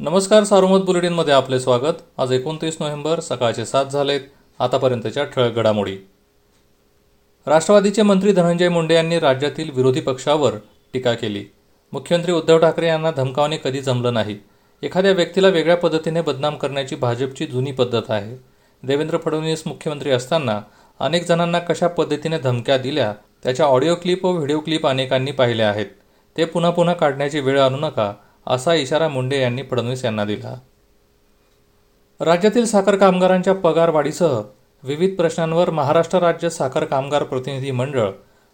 नमस्कार सारोमत बुलेटिनमध्ये आपले स्वागत. आज एकोणतीस नोव्हेंबर सकाळचे सात झालेत. आतापर्यंतच्या ठळक घडामोडी. राष्ट्रवादीचे मंत्री धनंजय मुंडे यांनी राज्यातील विरोधी पक्षावर टीका केली. मुख्यमंत्री उद्धव ठाकरे यांना धमकावणे कधी जमलं नाही. एखाद्या व्यक्तीला वेगळ्या पद्धतीने बदनाम करण्याची भाजपची जुनी पद्धत आहे. देवेंद्र फडणवीस मुख्यमंत्री असताना अनेक जणांना कशा पद्धतीने धमक्या दिल्या त्याच्या ऑडिओ क्लिप व व्हिडिओ क्लिप अनेकांनी पाहिल्या आहेत. ते पुन्हा पुन्हा काढण्याची वेळ आणू नका असा इशारा मुंडे यांनी फडणवीस यांना दिला. राज्यातील साखर कामगारांच्या पगारवाढीसह विविध प्रश्नांवर महाराष्ट्र राज्य साखर कामगार प्रतिनिधी मंडळ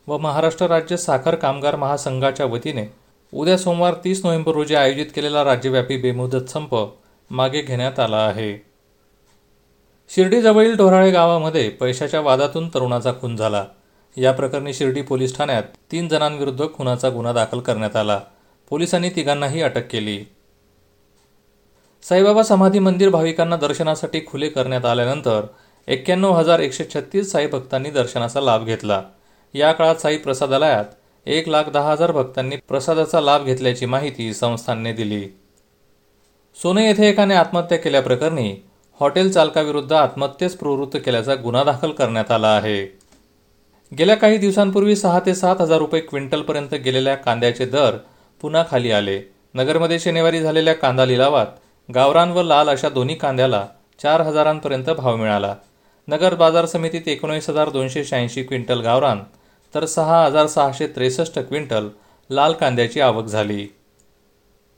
व महाराष्ट्र राज्य साखर कामगार महासंघाच्या वतीने उद्या सोमवार तीस नोव्हेंबर रोजी आयोजित केलेला राज्यव्यापी बेमुदत संप मागे घेण्यात आला आहे. शिर्डीजवळील ढोराळे गावामध्ये पैशाच्या वादातून तरुणाचा खून झाला. या प्रकरणी शिर्डी पोलीस ठाण्यात तीन जणांविरुद्ध खुनाचा गुन्हा दाखल करण्यात आला. पोलिसांनी तिघांनाही अटक केली. साईबाबा समाधी मंदिर भाविकांना दर्शनासाठी खुले करण्यात आल्यानंतर एक्क्याण्णव हजार एकशे छत्तीस साई भक्तांनी दर्शनाचा लाभ घेतला. या काळात साई प्रसादालयात एक लाख दहा हजार भक्तांनी प्रसादाचा लाभ घेतल्याची माहिती संस्थांनी दिली. सोने येथे एकाने आत्महत्या केल्याप्रकरणी हॉटेल चालकाविरुद्ध आत्महत्येस प्रवृत्त केल्याचा गुन्हा दाखल करण्यात आला आहे. गेल्या काही दिवसांपूर्वी सहा ते सात हजार रुपये क्विंटलपर्यंत गेलेल्या कांद्याचे दर पुन्हा खाली आले. नगरमध्ये शनिवारी झालेल्या कांदा लिलावात गावरान व लाल अशा दोन्ही कांद्याला चार हजारांपर्यंत भाव मिळाला. नगर बाजार समितीत एकोणीस हजार दोनशे शहाऐंशी क्विंटल गावरान तर सहा हजार सहाशे त्रेसष्ट क्विंटल लाल कांद्याची आवक झाली.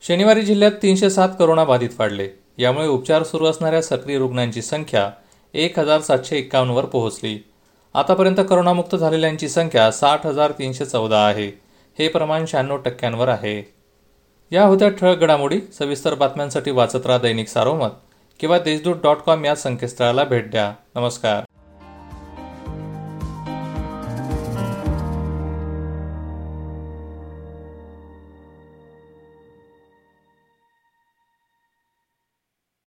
शनिवारी जिल्ह्यात तीनशे सात करोनाबाधित वाढले. यामुळे उपचार सुरू असणाऱ्या सक्रिय रुग्णांची संख्या एक हजार सातशे एक्कावन्नवर पोहोचली. आतापर्यंत करोनामुक्त झालेल्यांची संख्या साठ हजार तीनशे चौदा आहे. हे प्रमाण शहाण्णव टक्क्यांवर आहे. या होत्या ठळक घडामोडी सविस्तर बातम्यांसाठी वाचत राहा दैनिक सारोमत किंवा देशदूत डॉट कॉम या संकेतस्थळाला भेट द्या. नमस्कार.